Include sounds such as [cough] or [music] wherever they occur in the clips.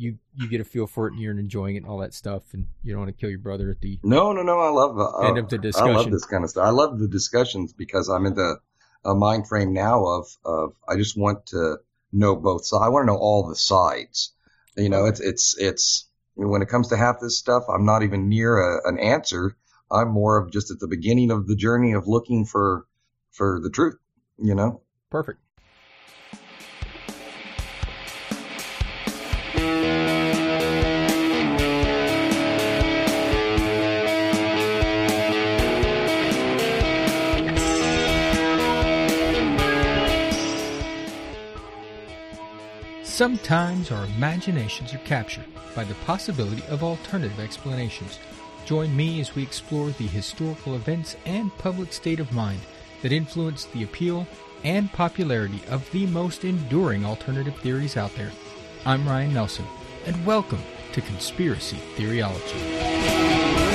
you you get a feel for it and you're enjoying it and all that stuff, and you don't want to kill your brother at the no, no, no. I love uh, end of the discussion. I love this kind of stuff. I love the discussions because I'm in the a mind frame now of of I just want to know both sides. I want to know all the sides. You know, it's it's it's when it comes to half this stuff, I'm not even near a, an answer. I'm more of just at the beginning of the journey of looking for for the truth. You know, perfect. Sometimes our imaginations are captured by the possibility of alternative explanations. Join me as we explore the historical events and public state of mind that influenced the appeal and popularity of the most enduring alternative theories out there. I'm Ryan Nelson, and welcome to Conspiracy Theoryology.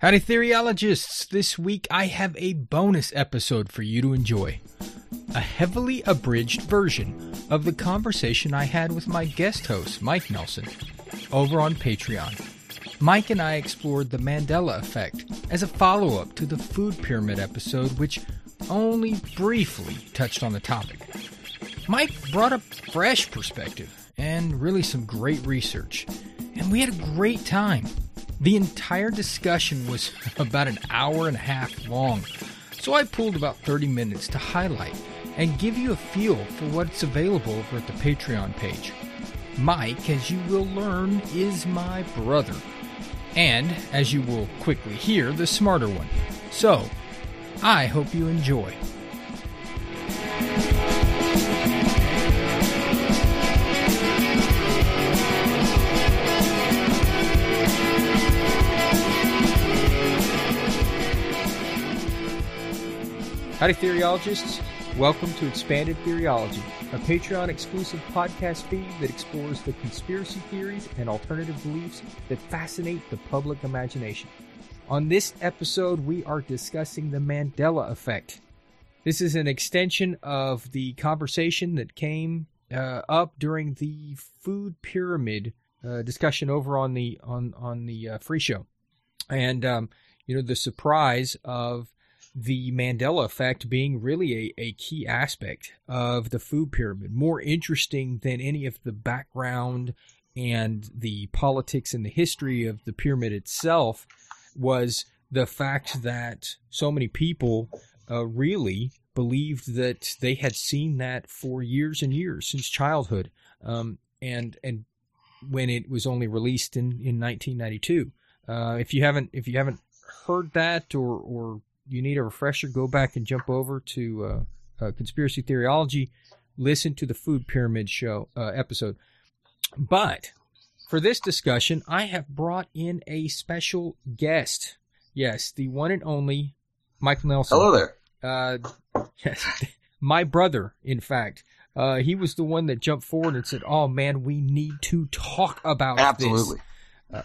Howdy, Theoryologists! This week I have a bonus episode for you to enjoy. A heavily abridged version of the conversation I had with my guest host, Mike Nelson, over on Patreon. Mike and I explored the Mandela effect as a follow up to the food pyramid episode, which only briefly touched on the topic. Mike brought a fresh perspective and really some great research, and we had a great time. The entire discussion was [laughs] about an hour and a half long, so I pulled about 30 minutes to highlight and give you a feel for what's available over at the Patreon page. Mike, as you will learn, is my brother. And, as you will quickly hear, the smarter one. So, I hope you enjoy. Howdy, Theoryologists. Welcome to Expanded Theoryology, a Patreon exclusive podcast feed that explores the conspiracy theories and alternative beliefs that fascinate the public imagination. On this episode, we are discussing the Mandela effect. This is an extension of the conversation that came uh, up during the food pyramid uh, discussion over on the on on the uh, free show, and um, you know the surprise of the Mandela effect being really a, a key aspect of the food pyramid, more interesting than any of the background and the politics and the history of the pyramid itself was the fact that so many people uh, really believed that they had seen that for years and years since childhood, um, and and when it was only released in in 1992. Uh, if you haven't if you haven't heard that or or you need a refresher, go back and jump over to uh, uh, Conspiracy Theoryology, listen to the Food Pyramid show uh, episode. But for this discussion, I have brought in a special guest. Yes, the one and only Michael Nelson. Hello there. Uh, [laughs] yes, my brother, in fact. Uh, he was the one that jumped forward and said, "Oh man, we need to talk about Absolutely. this."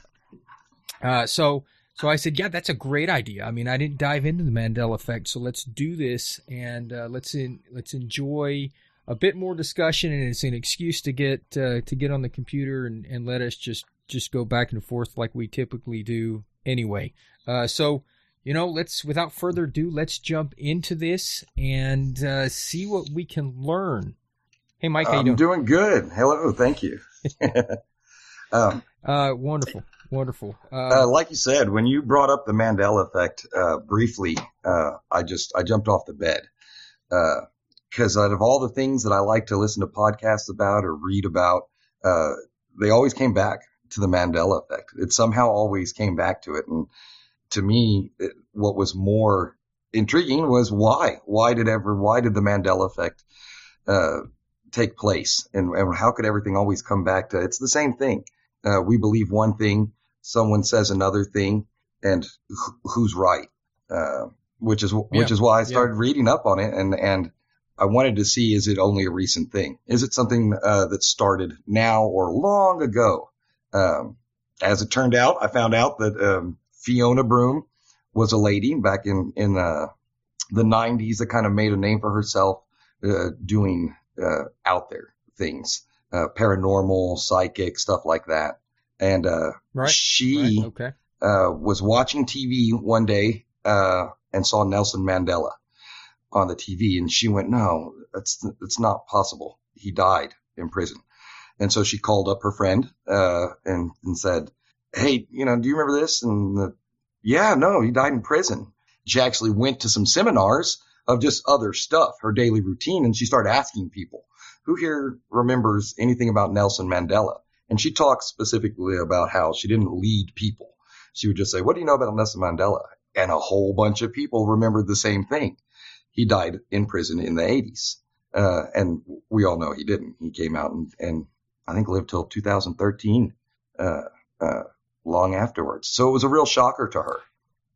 Uh, uh, so so I said, yeah, that's a great idea. I mean, I didn't dive into the Mandela effect, so let's do this and uh, let's in, let's enjoy a bit more discussion, and it's an excuse to get uh, to get on the computer and, and let us just just go back and forth like we typically do anyway. Uh, so you know, let's without further ado, let's jump into this and uh, see what we can learn. Hey, Mike, how you I'm doing? doing good. Hello, thank you. [laughs] um, uh, wonderful. Wonderful. Uh, uh, like you said, when you brought up the Mandela effect uh, briefly, uh, I just I jumped off the bed because uh, out of all the things that I like to listen to podcasts about or read about, uh, they always came back to the Mandela effect. It somehow always came back to it, and to me, it, what was more intriguing was why? Why did ever? Why did the Mandela effect take place, and, and how could everything always come back to? It's the same thing. we believe one thing someone says another thing, and wh- who's right? Uh, which is which yeah. is why I started yeah. reading up on it, and and I wanted to see is it only a recent thing? Is it something uh, that started now or long ago? Um, as it turned out, I found out that um, Fiona Broome was a lady back in in uh, the 90s that kind of made a name for herself uh, doing uh, out there things, uh, paranormal, psychic stuff like that. And uh, Right. she Right, okay. uh, was watching TV one day uh, and saw Nelson Mandela on the TV, and she went, "No, it's it's not possible. He died in prison." And so she called up her friend uh, and and said, "Hey, you know, do you remember this?" And the, yeah, no, he died in prison. She actually went to some seminars of just other stuff, her daily routine, and she started asking people, "Who here remembers anything about Nelson Mandela?" And she talked specifically about how she didn't lead people she would just say, What do you know about Nelson Mandela? And a whole bunch of people remembered the same thing. He died in prison in the 80s. Uh, and we all know he didn't. He came out and, and I think lived till 2013, uh, uh, long afterwards. So it was a real shocker to her.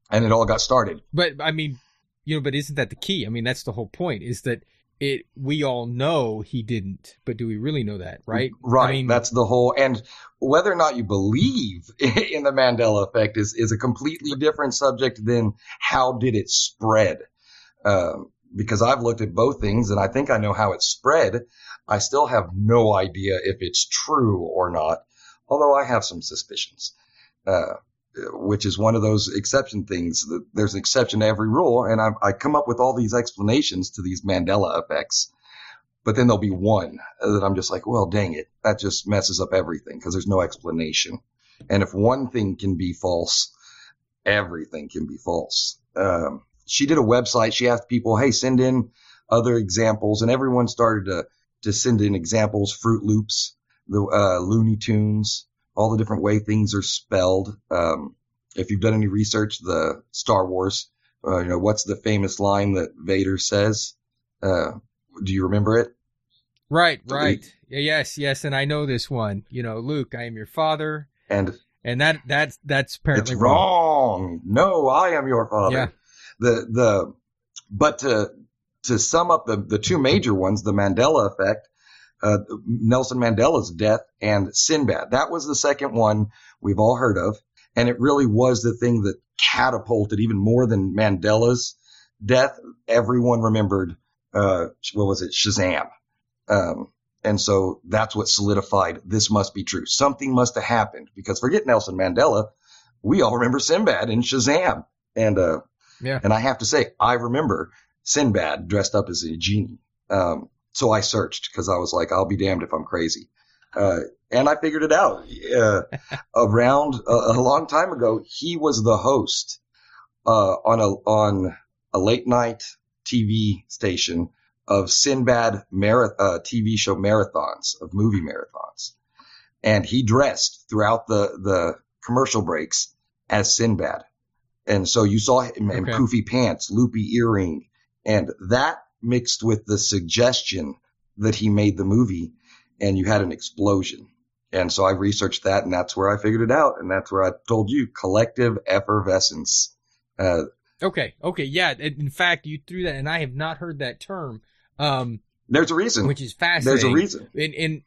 And it all got started. But I mean, you know, but isn't that the key? I mean, that's the whole point. Is that it? We all know he didn't, but do we really know that? Right. Right. I mean, That's the whole, and whether or not you believe [laughs] in the Mandela effect is, is a completely different subject than how did it spread. Um, because I've looked at both things and I think I know how it spread. I still have no idea if it's true or not, although I have some suspicions. Uh, which is one of those exception things. There's an exception to every rule, and I, I come up with all these explanations to these Mandela effects but then there'll be one that I'm just like, well, dang it, that just messes up everything because there's no explanation. And if one thing can be false, everything can be false. Um, she did a website. She asked people, hey, send in other examples, and everyone started to to send in examples, Fruit Loops, the uh, Looney Tunes, all the different way things are spelled. Um, if you've done any research, the Star Wars, uh, you know, what's the famous line that Vader says? Uh, do you remember it? right, right. Yes, yes, and I know this one. You know, Luke, I am your father, And and that that's that's it's apparently wrong. No, I am your father. Yeah. The the but to to sum up the the two major ones, the Mandela effect, uh, Nelson Mandela's death, and Sinbad. That was the second one we've all heard of, and it really was the thing that catapulted even more than Mandela's death. Everyone remembered. Uh, what was it? Shazam. Um, and so that's what solidified this must be true. Something must have happened because forget Nelson Mandela, we all remember Sinbad and Shazam. And uh, Yeah. and I have to say, I remember Sinbad dressed up as a genie. Um, so I searched because I was like, I'll be damned if I'm crazy. Uh, and I figured it out. Uh, [laughs] around a, a long time ago, he was the host uh, on a on a late night TV station of Sinbad marath- uh, TV show marathons of movie marathons, and he dressed throughout the the commercial breaks as Sinbad, and so you saw him in Okay. poofy pants, loopy earring, and that mixed with the suggestion that he made the movie, and you had an explosion. And so I researched that, and that's where I figured it out, and that's where I told you collective effervescence. Uh, Okay, okay, yeah. In fact, you threw that, and I have not heard that term, um, there's a reason. which is fascinating. There's a reason. and and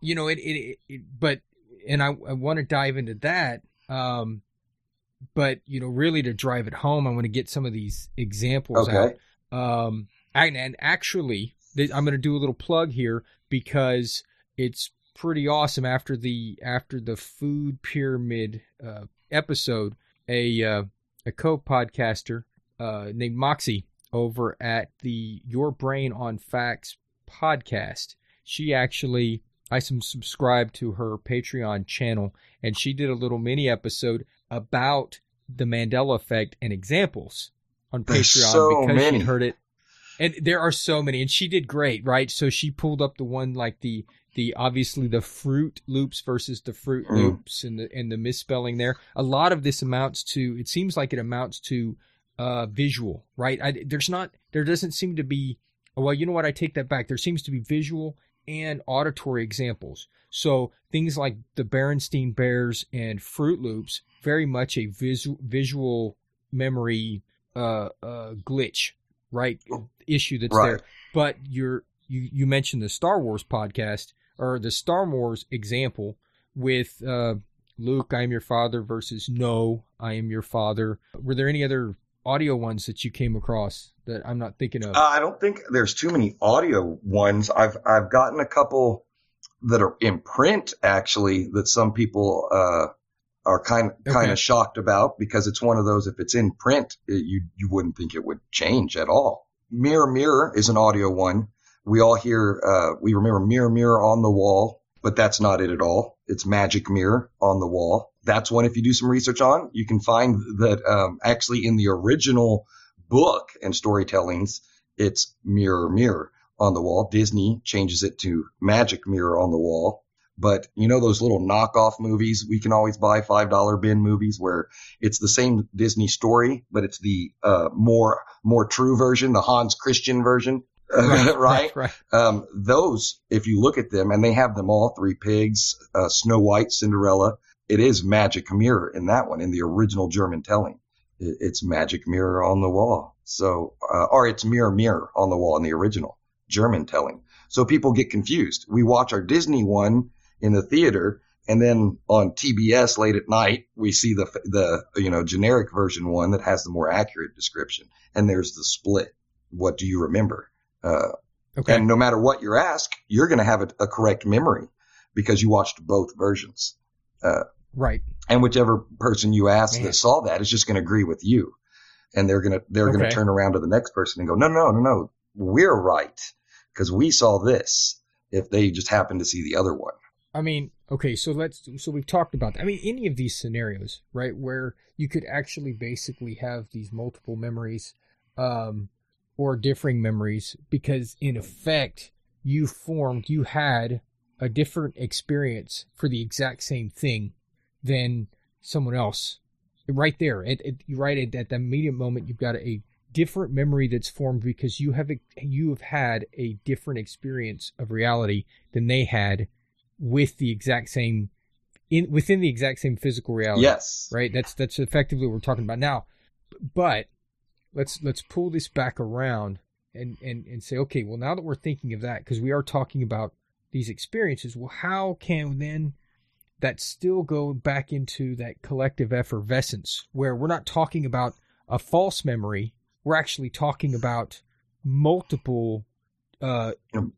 you know it it, it, it but and I, I want to dive into that um but you know really to drive it home I want to get some of these examples Okay. out um and, and actually th- I'm going to do a little plug here because it's pretty awesome after the after the food pyramid uh episode a uh, a co-podcaster uh named Moxie over at the Your Brain on Facts podcast she actually I some subscribed to her Patreon channel and she did a little mini episode about the Mandela effect and examples on There's Patreon so because many. she heard it. And there are so many and she did great, right? So she pulled up the one like the the obviously the fruit loops versus the fruit Mm. loops and the and the misspelling there. A lot of this amounts to it seems like it amounts to uh visual, right? I, there's not there doesn't seem to be well, you know what? I take that back. There seems to be visual and auditory examples. So things like the Berenstein Bears and Fruit Loops, very much a visual visual memory uh, uh, glitch, right? Issue that's Right. there. But you're you you mentioned the Star Wars podcast or the Star Wars example with uh, Luke, I am your father versus No, I am your father. Were there any other audio ones that you came across that I'm not thinking of? Uh, I don't think there's too many audio ones. I've I've gotten a couple that are in print actually that some people uh, are kind kind of shocked about because it's one of those if it's in print it, you you wouldn't think it would change at all. Mirror Mirror is an audio one. We all hear uh, we remember Mirror Mirror on the wall, but that's not it at all. It's Magic Mirror on the wall. That's one if you do some research on, you can find that um, actually in the original book and storytellings, it's Mirror Mirror on the wall. Disney changes it to Magic Mirror on the wall. But you know those little knockoff movies we can always buy five dollar bin movies where it's the same Disney story, but it's the uh, more more true version, the Hans Christian version, [laughs] right? right, right. Um, those, if you look at them, and they have them all three pigs, uh, Snow White, Cinderella. It is Magic Mirror in that one, in the original German telling. It, it's Magic Mirror on the wall. So, uh, or it's Mirror Mirror on the wall in the original German telling. So people get confused. We watch our Disney one in the theater, and then on TBS late at night, we see the the you know generic version one that has the more accurate description. And there's the split. What do you remember? Uh, Okay. and no matter what you're asked, you're going to have a, a correct memory because you watched both versions. right. And whichever person you ask Man. that saw that is just going to agree with you. And they're going to they're going to turn around to the next person and go, no, no, no, no, we're right because we saw this. If they just happen to see the other one, I mean, okay, so let's so we've talked about that. I mean, any of these scenarios, right, where you could actually basically have these multiple memories um or differing memories because in effect you formed you had a different experience for the exact same thing than someone else. Right there, it, you right at, at the immediate moment, you've got a different memory that's formed because you have you have had a different experience of reality than they had with the exact same in within the exact same physical reality. yes, Right? That's that's effectively what we're talking about now. But let's let's pull this back around and and and say okay, well now that we're thinking of that because we are talking about these experiences, well how can then that still go back into that collective effervescence where we're not talking about a false memory, we're actually talking about multiple uh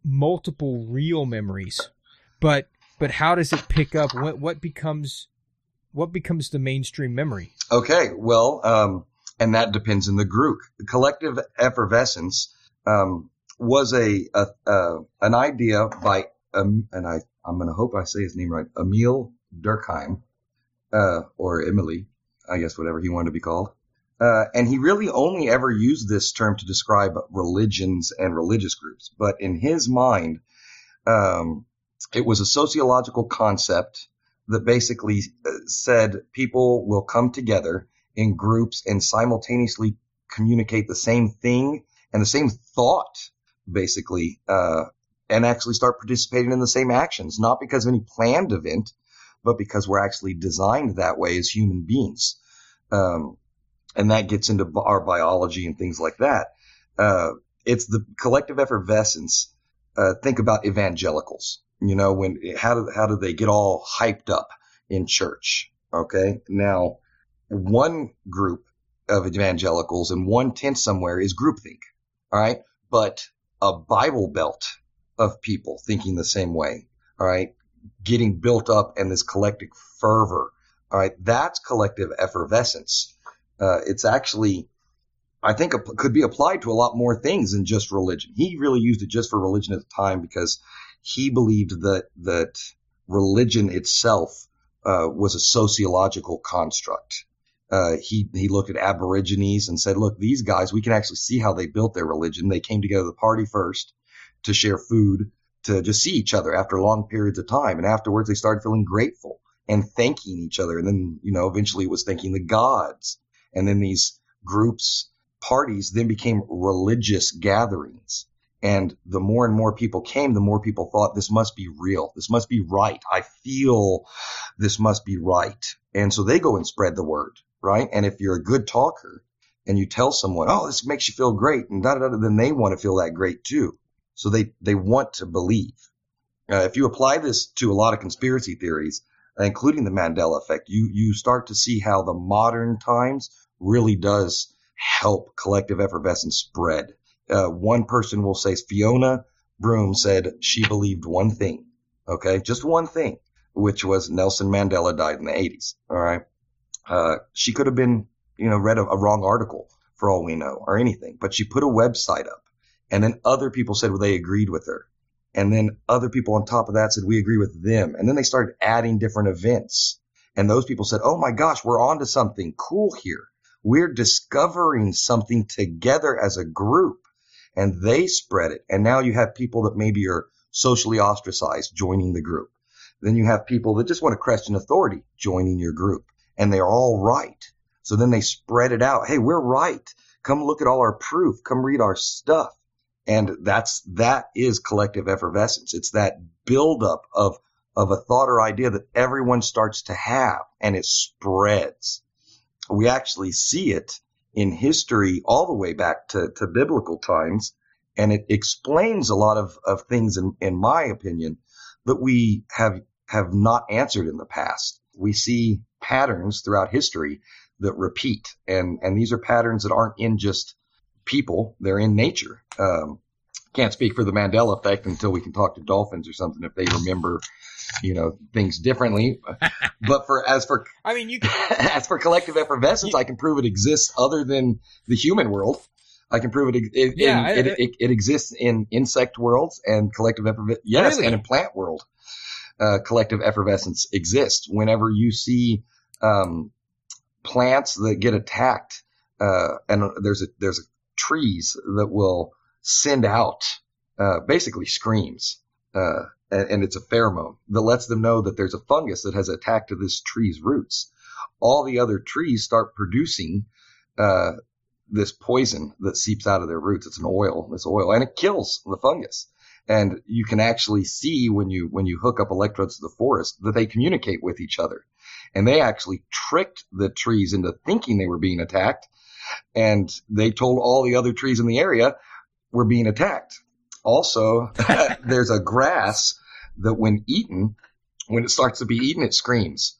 multiple real memories. But but how does it pick up what what becomes what becomes the mainstream memory? Okay, well, um, and that depends on the group. The collective effervescence um, was a, a, a an idea by um, and I I'm gonna hope I say his name right, Émile Durkheim, uh, or Emily, I guess whatever he wanted to be called. Uh, and he really only ever used this term to describe religions and religious groups. But in his mind, um, it was a sociological concept that basically uh, said people will come together in groups and simultaneously communicate the same thing and the same thought, basically, uh, and actually start participating in the same actions, not because of any planned event, but because we're actually designed that way as human beings. Um, and that gets into our biology and things like that. Uh, it's the collective effervescence. Uh, think about evangelicals. You know, when how do how do they get all hyped up in church? Okay, now one group of evangelicals in one tent somewhere is groupthink. All right, but a Bible belt of people thinking the same way. All right, getting built up in this collective fervor. All right, that's collective effervescence. Uh, it's actually, I think, could be applied to a lot more things than just religion. He really used it just for religion at the time because he believed that that religion itself uh, was a sociological construct. Uh, he he looked at Aborigines and said, "Look, these guys, we can actually see how they built their religion. They came together to party first, to share food, to just see each other after long periods of time, and afterwards they started feeling grateful and thanking each other. And then you know, eventually it was thanking the gods. And then these groups, parties, then became religious gatherings." And the more and more people came, the more people thought this must be real. This must be right. I feel this must be right. And so they go and spread the word, right? And if you're a good talker and you tell someone, oh, this makes you feel great, and da da da, then they want to feel that great too. So they, they want to believe. Uh, if you apply this to a lot of conspiracy theories, including the Mandela effect, you you start to see how the modern times really does help collective effervescence spread. Uh, one person will say Fiona Broome said she believed one thing, okay, just one thing, which was Nelson Mandela died in the 80s. All right, uh, she could have been, you know, read a, a wrong article for all we know, or anything, but she put a website up, and then other people said well, they agreed with her. And then other people on top of that said, we agree with them. And then they started adding different events. And those people said, oh my gosh, we're on to something cool here. We're discovering something together as a group. And they spread it. And now you have people that maybe are socially ostracized joining the group. Then you have people that just want to question authority joining your group. And they're all right. So then they spread it out. Hey, we're right. Come look at all our proof. Come read our stuff. And that's, that is collective effervescence. It's that buildup of, of a thought or idea that everyone starts to have and it spreads. We actually see it in history all the way back to, to biblical times. And it explains a lot of, of things, in, in my opinion, that we have, have not answered in the past. We see patterns throughout history that repeat. And, and these are patterns that aren't in just people, they're in nature. Um, can't speak for the Mandela effect until we can talk to dolphins or something if they remember, you know, things differently. [laughs] but for as for I mean, you [laughs] as for collective effervescence, you, I can prove it exists other than the human world. I can prove it. it, yeah, in, I, it, it, it, exists in insect worlds and collective effervescence. Yes, really? and in plant world, uh, collective effervescence exists. Whenever you see um, plants that get attacked, uh, and there's a there's a trees that will send out uh, basically screams, uh, and, and, it's a pheromone that lets them know that there's a fungus that has attacked this tree's roots. All the other trees start producing uh, this poison that seeps out of their roots. It's an oil, this oil, and it kills the fungus. And you can actually see when you when you hook up electrodes to the forest that they communicate with each other, and they actually tricked the trees into thinking they were being attacked, and they told all the other trees in the area were being attacked. Also, [laughs] there's a grass that when eaten, when it starts to be eaten, it screams.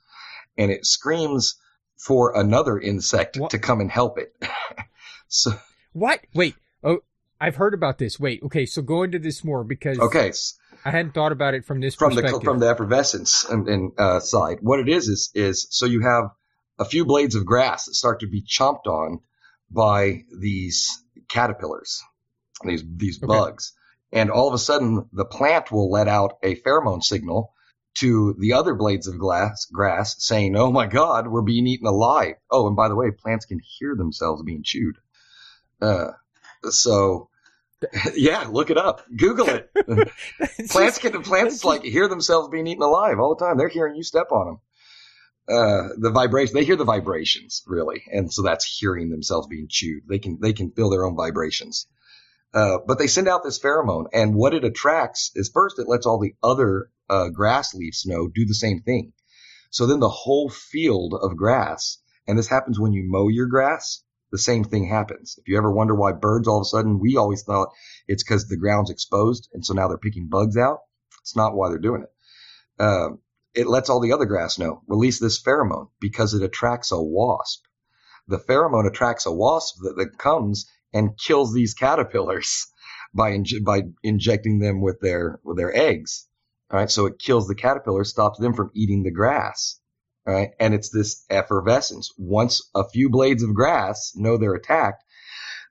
And it screams for another insect what? to come and help it. [laughs] so What? Wait. Oh, I've heard about this. Wait. Okay, so go into this more because Okay. I hadn't thought about it from this from the from the effervescence and, and uh, side. What it is is is so you have a few blades of grass that start to be chomped on by these caterpillars these these okay. bugs. And all of a sudden, the plant will let out a pheromone signal to the other blades of glass, grass saying, Oh my God, we're being eaten alive. Oh, and by the way, plants can hear themselves being chewed. Uh, so [laughs] yeah, look it up. Google it. [laughs] [laughs] plants can, plants like hear themselves being eaten alive all the time. They're hearing you step on them. Uh, the vibration, they hear the vibrations really. And so that's hearing themselves being chewed. They can, they can feel their own vibrations. Uh, but they send out this pheromone, and what it attracts is first it lets all the other uh, grass leaves know do the same thing. So then the whole field of grass, and this happens when you mow your grass, the same thing happens. If you ever wonder why birds all of a sudden, we always thought it's because the ground's exposed, and so now they're picking bugs out. It's not why they're doing it. Uh, it lets all the other grass know, release this pheromone because it attracts a wasp. The pheromone attracts a wasp that, that comes and kills these caterpillars [laughs] by by injecting them with their with their eggs. All right, so it kills the caterpillar, stops them from eating the grass. All right, and it's this effervescence. Once a few blades of grass know they're attacked,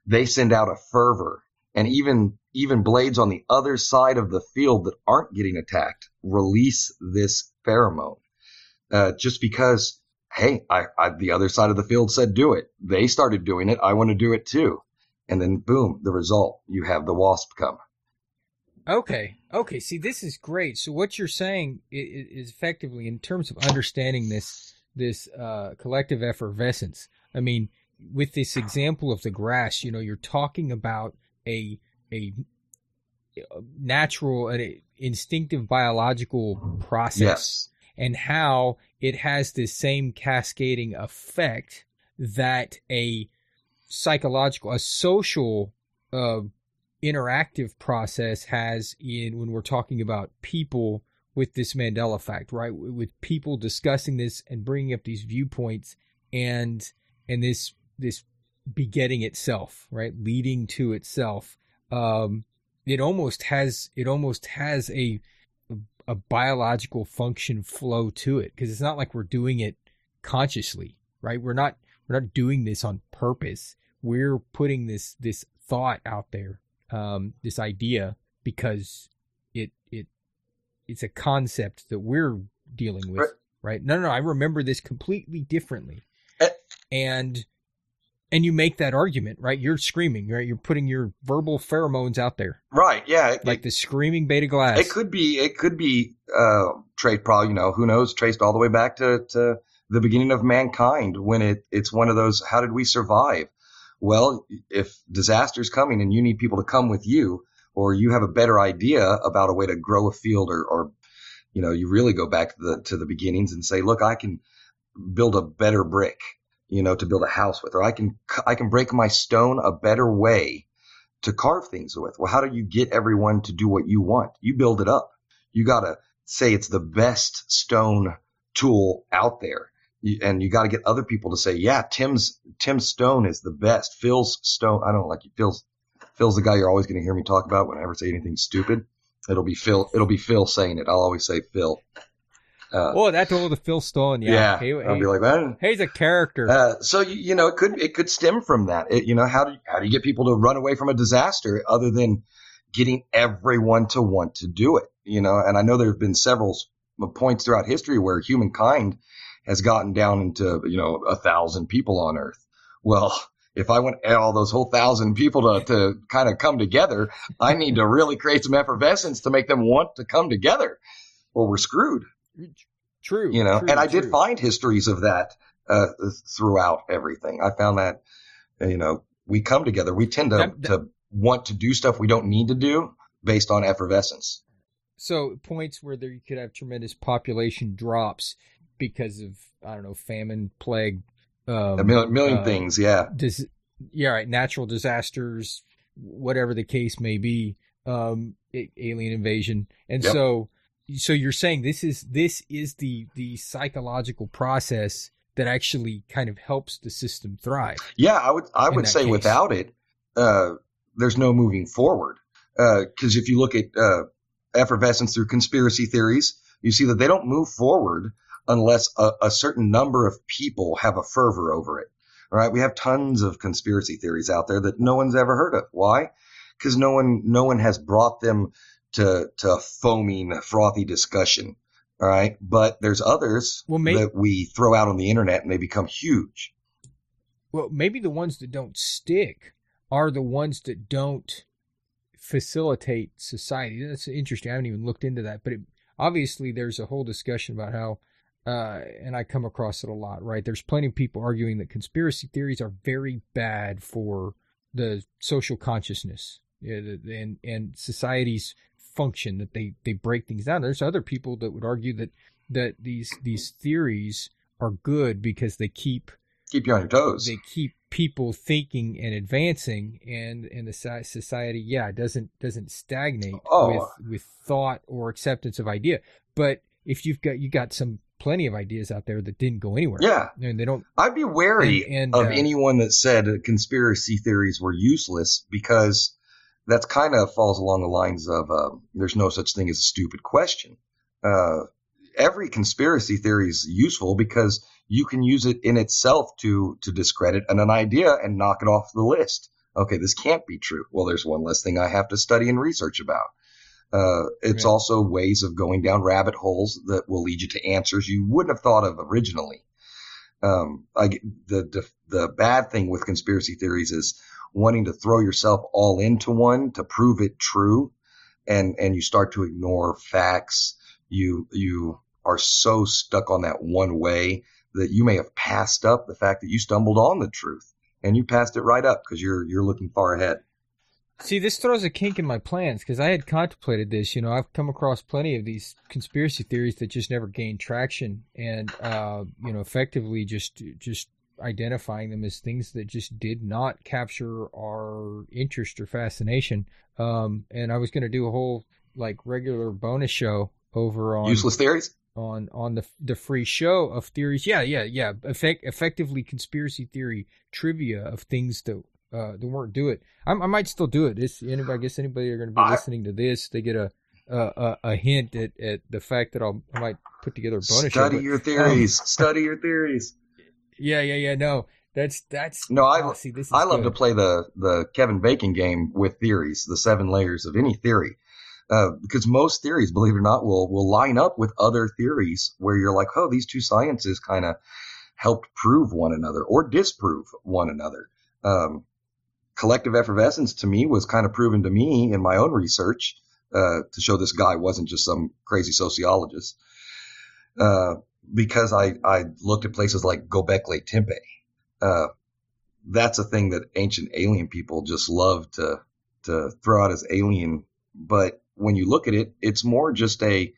they send out a fervor, and even even blades on the other side of the field that aren't getting attacked release this pheromone. Uh, just because, hey, I, I, the other side of the field said do it. They started doing it. I want to do it too and then boom, the result, you have the wasp come. Okay. Okay. See, this is great. So what you're saying is effectively in terms of understanding this, this, uh, collective effervescence. I mean, with this example of the grass, you know, you're talking about a, a natural, an instinctive biological process yes. and how it has this same cascading effect that a psychological, a social, uh, interactive process has in when we're talking about people with this Mandela effect, right? With people discussing this and bringing up these viewpoints and and this this begetting itself, right? Leading to itself. Um, it almost has it almost has a a biological function flow to it because it's not like we're doing it consciously, right? We're not we're not doing this on purpose. We're putting this this thought out there, um, this idea because it it it's a concept that we're dealing with, right? No, no, no, I remember this completely differently, uh, and and you make that argument, right? You're screaming, right? You're putting your verbal pheromones out there, right? Yeah, it, like the screaming beta glass. It could be, it could be uh, traced, probably, you know, who knows, traced all the way back to to the beginning of mankind when it it's one of those. How did we survive? Well, if disaster's coming and you need people to come with you, or you have a better idea about a way to grow a field, or, or you know, you really go back to the to the beginnings and say, look, I can build a better brick you know, to build a house with, or I can, I can break my stone a better way to carve things with. Well, how do you get everyone to do what you want? You build it up. You got to say it's the best stone tool out there. And you got to get other people to say, yeah, Tim's, Tim's stone is the best. Phil's stone. I don't like you. Phil's, Phil's the guy you're always going to hear me talk about when I ever say anything stupid. It'll be Phil. It'll be Phil saying it. I'll always say Phil. Uh, oh, that's all the Phil Stone. Yeah, yeah. He, I'll he, be like that. He's a character. Uh, so you, you, know, it could it could stem from that. It, you know, how do how do you get people to run away from a disaster other than getting everyone to want to do it? You know, and I know there have been several points throughout history where humankind has gotten down into you know a thousand people on Earth. Well, if I want all those whole thousand people to, to kind of come together, I need to really create some effervescence to make them want to come together, or we're screwed. True. You know, true, and I true. did find histories of that uh, throughout everything. I found that, you know, we come together. We tend to, that, that, to want to do stuff we don't need to do based on effervescence. So points where there you could have tremendous population drops because of I don't know famine, plague, um, a million, million uh, things. Yeah. Dis- yeah. Right. Natural disasters, whatever the case may be. Um, alien invasion, and yep. so so you're saying this is this is the the psychological process that actually kind of helps the system thrive. Yeah, I would I would say case. without it, uh, there's no moving forward. Because uh, if you look at uh, effervescence through conspiracy theories, you see that they don't move forward unless a, a certain number of people have a fervor over it. All right, we have tons of conspiracy theories out there that no one's ever heard of. Why? Because no one no one has brought them to to foaming, frothy discussion. All right, but there's others well, maybe, that we throw out on the internet and they become huge. Well, maybe the ones that don't stick are the ones that don't facilitate society. That's interesting. I haven't even looked into that, but it, obviously there's a whole discussion about how, uh, and I come across it a lot. Right? There's plenty of people arguing that conspiracy theories are very bad for the social consciousness and and society's function that they they break things down. There's other people that would argue that that these these theories are good because they keep keep you on your toes. They keep people thinking and advancing, and and the society, yeah, doesn't doesn't stagnate oh. with with thought or acceptance of idea. But if you've got you got some plenty of ideas out there that didn't go anywhere. Yeah, and they don't. I'd be wary and, and, of uh, anyone that said conspiracy theories were useless because that's kind of falls along the lines of uh, there's no such thing as a stupid question. Uh, every conspiracy theory is useful because you can use it in itself to to discredit an, an idea and knock it off the list. Okay, this can't be true. Well, there's one less thing I have to study and research about. Uh, it's right. also ways of going down rabbit holes that will lead you to answers you wouldn't have thought of originally. Um, I, the, the the bad thing with conspiracy theories is wanting to throw yourself all into one to prove it true and and you start to ignore facts you you are so stuck on that one way that you may have passed up the fact that you stumbled on the truth and you passed it right up because you're you're looking far ahead See, this throws a kink in my plans because I had contemplated this. You know, I've come across plenty of these conspiracy theories that just never gained traction, and uh, you know, effectively just just identifying them as things that just did not capture our interest or fascination. Um, and I was going to do a whole like regular bonus show over on useless theories on on the the free show of theories. Yeah, yeah, yeah. Effect, effectively conspiracy theory trivia of things that uh that weren't do it. I, I might still do it. This anybody, I guess anybody are going to be I- listening to this, they get a a, a, a hint at, at the fact that I'll I might put together a bonus show. study but- your theories study your theories [laughs] yeah, yeah, yeah. No, that's that's. No, I- oh, see, this is I love good. to play the the Kevin Bacon game with theories, the seven layers of any theory, uh, because most theories, believe it or not, will will line up with other theories where you're like, oh, these two sciences kind of helped prove one another or disprove one another. Um, collective effervescence to me was kind of proven to me in my own research uh, to show this guy wasn't just some crazy sociologist. Uh, because I, I looked at places like Gobekli Tepe. Uh, that's a thing that ancient alien people just love to to throw out as alien. But when you look at it, it's more just a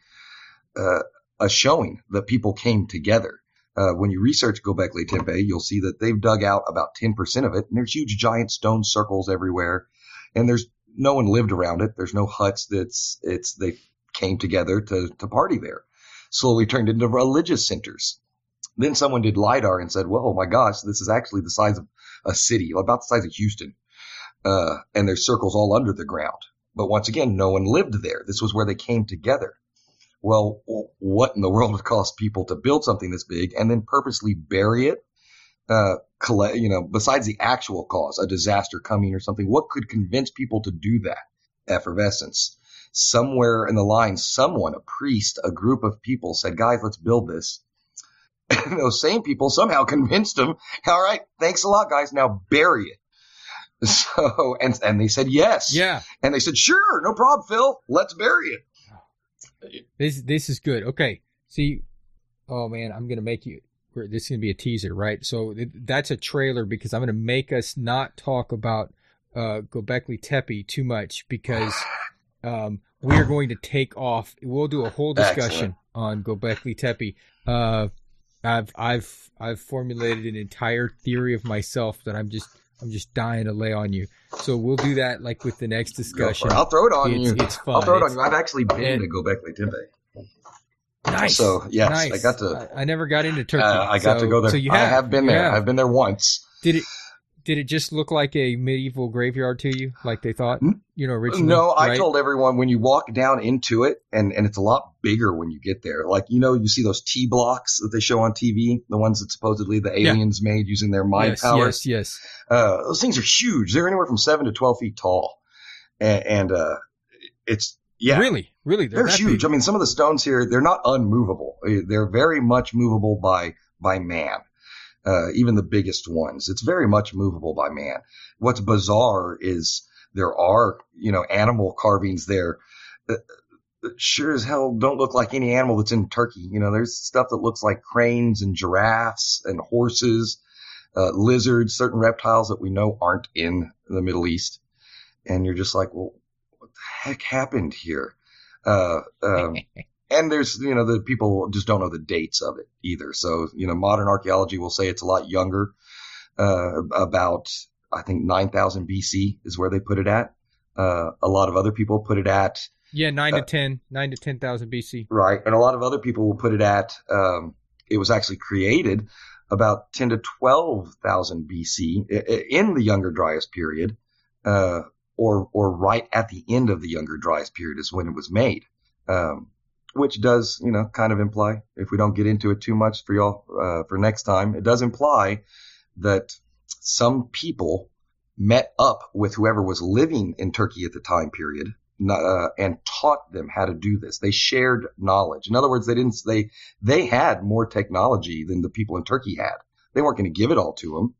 uh, a showing that people came together. Uh, when you research Gobekli Tepe, you'll see that they've dug out about 10% of it, and there's huge giant stone circles everywhere, and there's no one lived around it. There's no huts. That's it's they came together to to party there. Slowly turned into religious centers. Then someone did lidar and said, "Well, oh my gosh, this is actually the size of a city, about the size of Houston, uh, and there's circles all under the ground." But once again, no one lived there. This was where they came together. Well, what in the world would cause people to build something this big and then purposely bury it? Uh, collect, you know, besides the actual cause, a disaster coming or something, what could convince people to do that? Effervescence. Somewhere in the line, someone, a priest, a group of people said, guys, let's build this. [laughs] And those same people somehow [laughs] convinced them, all right, thanks a lot, guys. Now bury it. [laughs] So, and, and they said yes. Yeah, And they said, sure, no problem, Phil. Let's bury it. This this is good. Okay, see, oh man, I'm gonna make you. This is gonna be a teaser, right? So th- that's a trailer because I'm gonna make us not talk about uh, Gobekli Tepe too much because um, we are going to take off. We'll do a whole discussion on Gobekli Tepe. Uh, I've I've I've formulated an entire theory of myself that I'm just I'm just dying to lay on you. So we'll do that like with the next discussion. I'll throw it on It's, you. it's fun. I'll throw it on you. I've actually been and- to Gobekli Tepe. Nice. So yes, nice. I got to. I, I never got into Turkey. Uh, I got so, to go there. So you have, I have, have been there. have. I've been there once. Did it? Did it just look like a medieval graveyard to you, like they thought? You know, originally. No, I right? told everyone when you walk down into it, and and it's a lot bigger when you get there. Like you know, you see those T blocks that they show on TV, the ones that supposedly the Yeah. aliens made using their mind yes, power. Yes, yes. Uh, those things are huge. They're anywhere from seven to twelve feet tall, and, and uh, it's yeah, Really, really, they're, they're huge. big. I mean, some of the stones here, they're not unmovable. Uh, They're very much movable by by man. Uh, even the biggest ones, it's very much movable by man. What's bizarre is there are, you know, animal carvings there that, that sure as hell don't look like any animal that's in Turkey. You know, there's stuff that looks like cranes and giraffes and horses, uh, lizards, certain reptiles that we know aren't in the Middle East. And you're just like, well, what the heck happened here? Uh, um, [laughs] and there's, you know, the people just don't know the dates of it either. So, you know, modern archaeology will say it's a lot younger, uh, about, I think 9000 BC is where they put it at. Uh, a lot of other people put it at, Yeah, nine Uh, to ten, nine to ten thousand BC. right. And a lot of other people will put it at, um, it was actually created about 10 to 12,000 BC i- i- in the Younger Dryas period, uh, or, or right at the end of the Younger Dryas period is when it was made. Um, which does, you know, kind of imply, if we don't get into it too much for y'all, uh, for next time, it does imply that some people met up with whoever was living in Turkey at the time period, uh, and taught them how to do this. They shared knowledge. In other words, they didn't, they, they had more technology than the people in Turkey had. They weren't going to give it all to them,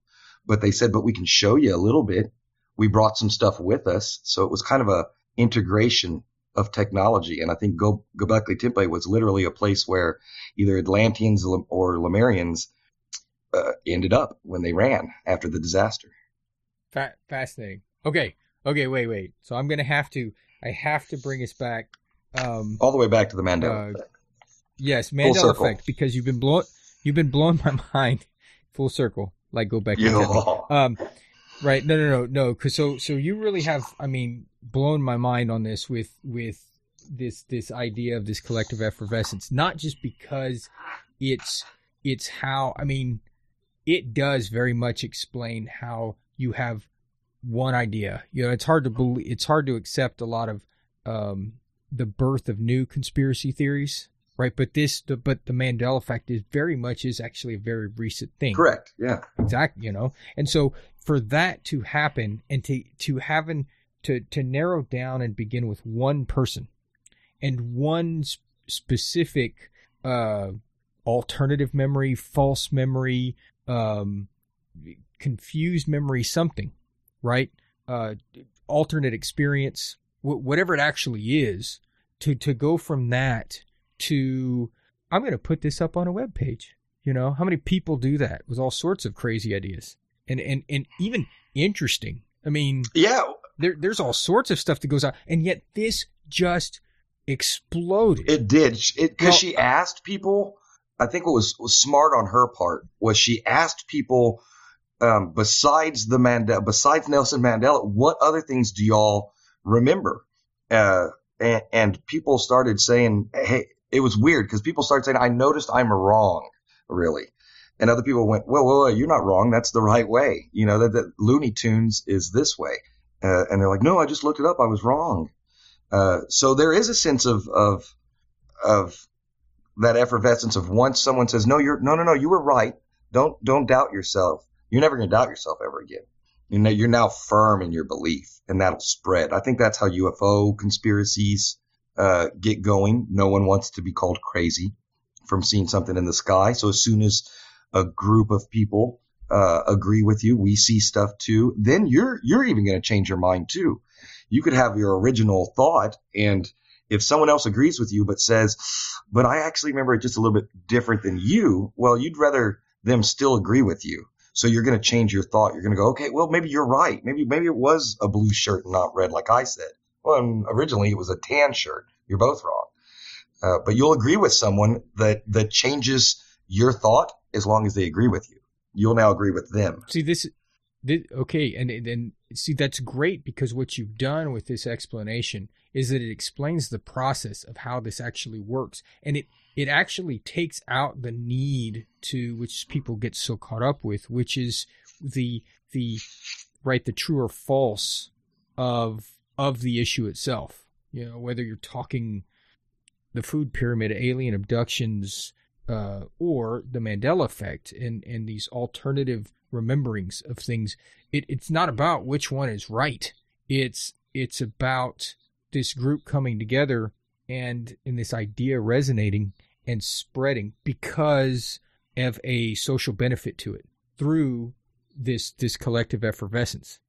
but they said, but we can show you a little bit. We brought some stuff with us. So it was kind of a integration of technology. And I think Go- Göbekli Tepe was literally a place where either Atlanteans or Lemurians uh, ended up when they ran after the disaster. Fa- fascinating. Okay, okay, wait, wait. So I'm gonna have to, I have to bring us back. Um, All the way back to the Mandela Uh, yes, Mandela effect, because you've been blowing, you've been blowing [laughs] my mind, full circle, like go back. Tepe. Um, right. No, no, no, no. Cause so, so you really have, I mean, blown my mind on this with, with this this idea of this collective effervescence, not just because it's it's how I mean, it does very much explain how you have one idea. You know, it's hard to believe, it's hard to accept a lot of um, the birth of new conspiracy theories, right? But this, the, but the Mandela effect is very much is actually a very recent thing. Correct. Yeah. Exactly. You know, and so for that to happen and to to having to to narrow down and begin with one person and one sp- specific uh alternative memory, false memory, um confused memory, something, right? Uh alternate experience, wh- whatever it actually is, to to go from that to I'm going to put this up on a web page. You know, how many people do that with all sorts of crazy ideas and and and even interesting. I mean, Yeah. there there's all sorts of stuff that goes on, and yet this just exploded. It did. It because Well- she asked people. I think what was, was smart on her part was she asked people um, besides the Mandela, besides Nelson Mandela, what other things do y'all remember? Uh, and, and people started saying, "Hey, it was weird because people started saying, I noticed I'm wrong, really." And other people went, well, well, you're not wrong. That's the right way. You know, that, that Looney Tunes is this way. Uh, and they're like, no, I just looked it up. I was wrong. Uh, so there is a sense of, of, of that effervescence of once someone says, no, you're, no, no, no, you were right. Don't, don't doubt yourself. You're never going to doubt yourself ever again. You know, you're now firm in your belief and that'll spread. I think that's how UFO conspiracies, uh, get going. No one wants to be called crazy from seeing something in the sky. So as soon as a group of people uh, agree with you, we see stuff too. Then you're you're even going to change your mind too. You could have your original thought, and if someone else agrees with you but says, "But I actually remember it just a little bit different than you," well, you'd rather them still agree with you. So you're going to change your thought. You're going to go, "Okay, well, maybe you're right. Maybe maybe it was a blue shirt and not red, like I said." Well, originally it was a tan shirt. You're both wrong. Uh, but you'll agree with someone that that changes your thought as long as they agree with you. You'll now agree with them. See this, this okay, and and see that's great because what you've done with this explanation is that it explains the process of how this actually works, and it it actually takes out the need to which people get so caught up with, which is the the right the true or false of of the issue itself. You know whether you're talking the food pyramid, alien abductions, uh, or the Mandela effect and, and these alternative rememberings of things. It, it's not about which one is right. It's it's about this group coming together and in this idea resonating and spreading because of a social benefit to it through this this collective effervescence.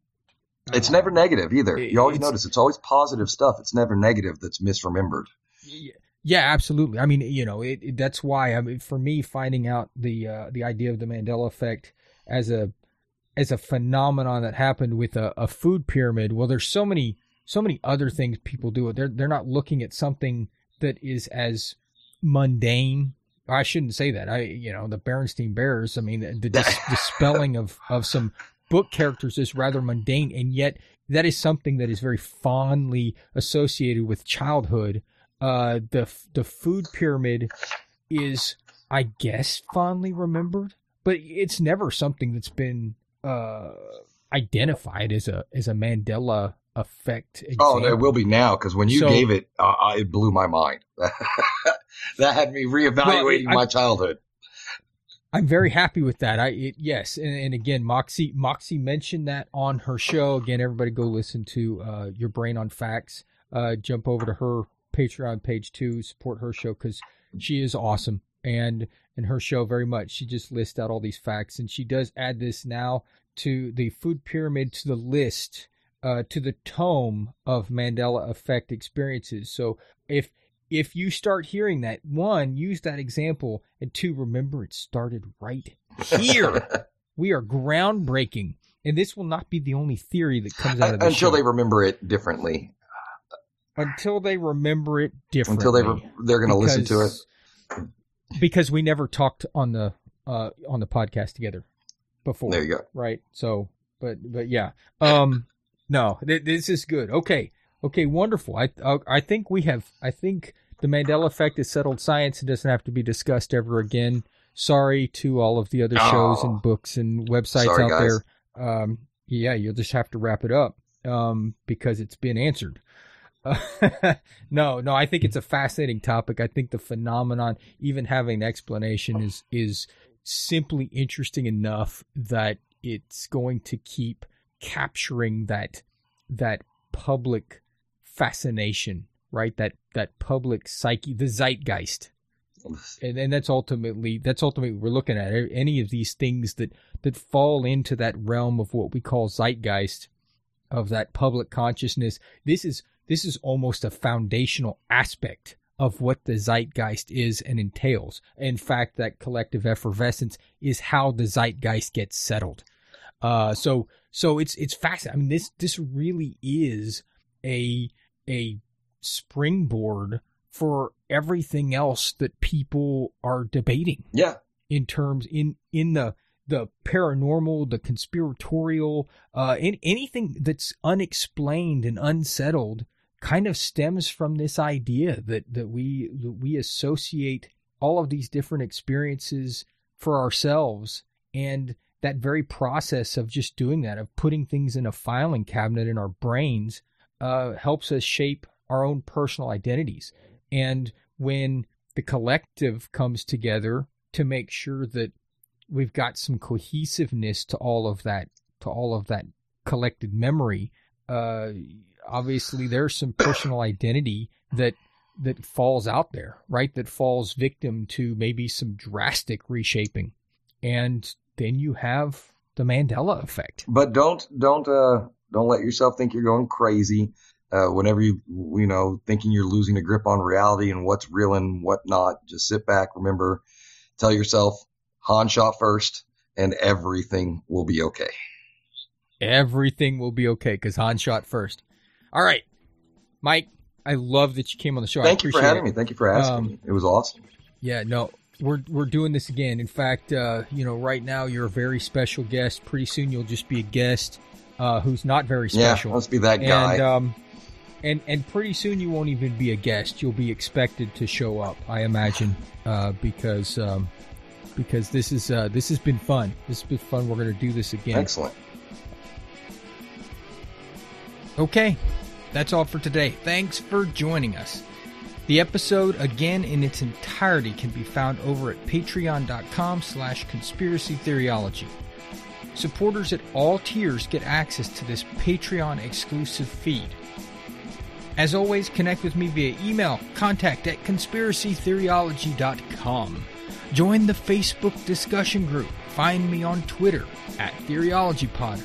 It's never negative either. You always notice it's always positive stuff. It's never negative that's misremembered. Yeah, yeah, absolutely. I mean, you know, it, it- that's why I mean, for me, finding out the uh, the idea of the Mandela effect as a as a phenomenon that happened with a, a food pyramid. Well, there's so many so many other things people do. They're they're not looking at something that is as mundane. I shouldn't say that. I you know the Berenstein Bears. I mean the, the, dis- [laughs] the spelling of of some book characters is rather mundane, and yet that is something that is very fondly associated with childhood. Uh, the the food pyramid is, I guess, fondly remembered, but it's never something that's been uh, identified as a as a Mandela effect. Oh, Example. there will be now because when you So- gave it, uh, uh, it blew my mind. [laughs] that had me reevaluating Well, I- my childhood. I'm very happy with that. I it, yes, and, and again, Moxie Moxie mentioned that on her show. Again, everybody go listen to uh, Your Brain on Facts. Uh, jump over to her Patreon page to support her show because she is awesome and and her show very much. She just lists out all these facts and she does add this now to the food pyramid to the list uh, to the tome of Mandela effect experiences. So if if you start hearing that, one, use that example, and two, remember it started right here. [laughs] we are groundbreaking, and this will not be the only theory that comes out of this Until show. they remember it differently. Until they remember it differently. Until they re- they're going to listen to it. Because- we never talked on the uh on the podcast together before. There you go. right? So, but but yeah, um, no, th- this is good. Okay, Okay, wonderful. I uh, I think we have. I think the Mandela effect is settled science and doesn't have to be discussed ever again. Sorry to all of the other shows Oh. and books and websites Sorry, out guys. there. Um, yeah, you'll just have to wrap it up um, because it's been answered. [laughs] no, no, I think it's a fascinating topic. I think the phenomenon, even having an explanation, is is simply interesting enough that it's going to keep capturing that that public fascination, right? That that public psyche, the zeitgeist and, and that's ultimately that's ultimately we're looking at any of these things that that fall into that realm of what we call zeitgeist of that public consciousness this is this is almost a foundational aspect of what the zeitgeist is and entails. In fact that collective effervescence is how the zeitgeist gets settled. Uh so so it's it's fascinating i mean this this really is a a springboard for everything else that people are debating. Yeah. in terms in in the the paranormal, the conspiratorial, uh, in, anything that's unexplained and unsettled, kind of stems from this idea that that we that we associate all of these different experiences for ourselves, and that very process of just doing that, of putting things in a filing cabinet in our brains, uh, helps us shape our own personal identities. And when the collective comes together to make sure that we've got some cohesiveness to all of that, to all of that collected memory, uh, obviously there's some personal identity that that falls out there, right? That falls victim to maybe some drastic reshaping, and then you have the Mandela effect. But don't don't uh don't let yourself think you're going crazy. Uh, whenever you you know thinking you're losing a grip on reality and what's real and what not, just sit back. Remember, tell yourself Han shot first, and everything will be okay. Everything will be okay because Han shot first. All right, Mike. I love that you came on the show. Thank you for having it. me. Thank you for asking Um, me. It was awesome. Yeah, no, we're we're doing this again. In fact, uh, you know, right now you're a very special guest. Pretty soon you'll just be a guest uh, who's not very Yeah, special. let's be that guy. and um, and and pretty soon you won't even be a guest. You'll be expected to show up, I imagine, uh, because um, because this is uh, this has been fun. This has been fun. We're going to do this again. Excellent. Okay, that's all for today. Thanks for joining us. The episode, again in its entirety, can be found over at patreon.com slash conspiracy theoryology. Supporters at all tiers get access to this Patreon exclusive feed. As always, connect with me via email, contact at conspiracytheoryology.com. Join the Facebook discussion group. Find me on Twitter at TheoryologyPod.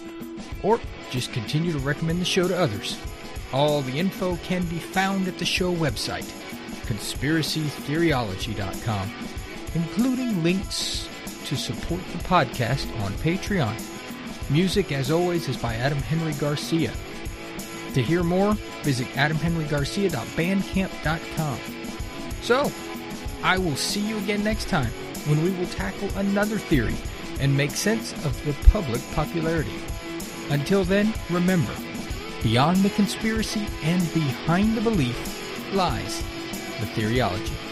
Or just continue to recommend the show to others. All the info can be found at the show website, conspiracytheoryology.com, including links to support the podcast on Patreon. Music, as always, is by Adam Henry Garcia. To hear more, visit adamhenrygarcia.bandcamp.com. So, I will see you again next time when we will tackle another theory and make sense of the public popularity. Until then, remember, beyond the conspiracy and behind the belief lies the theoryology.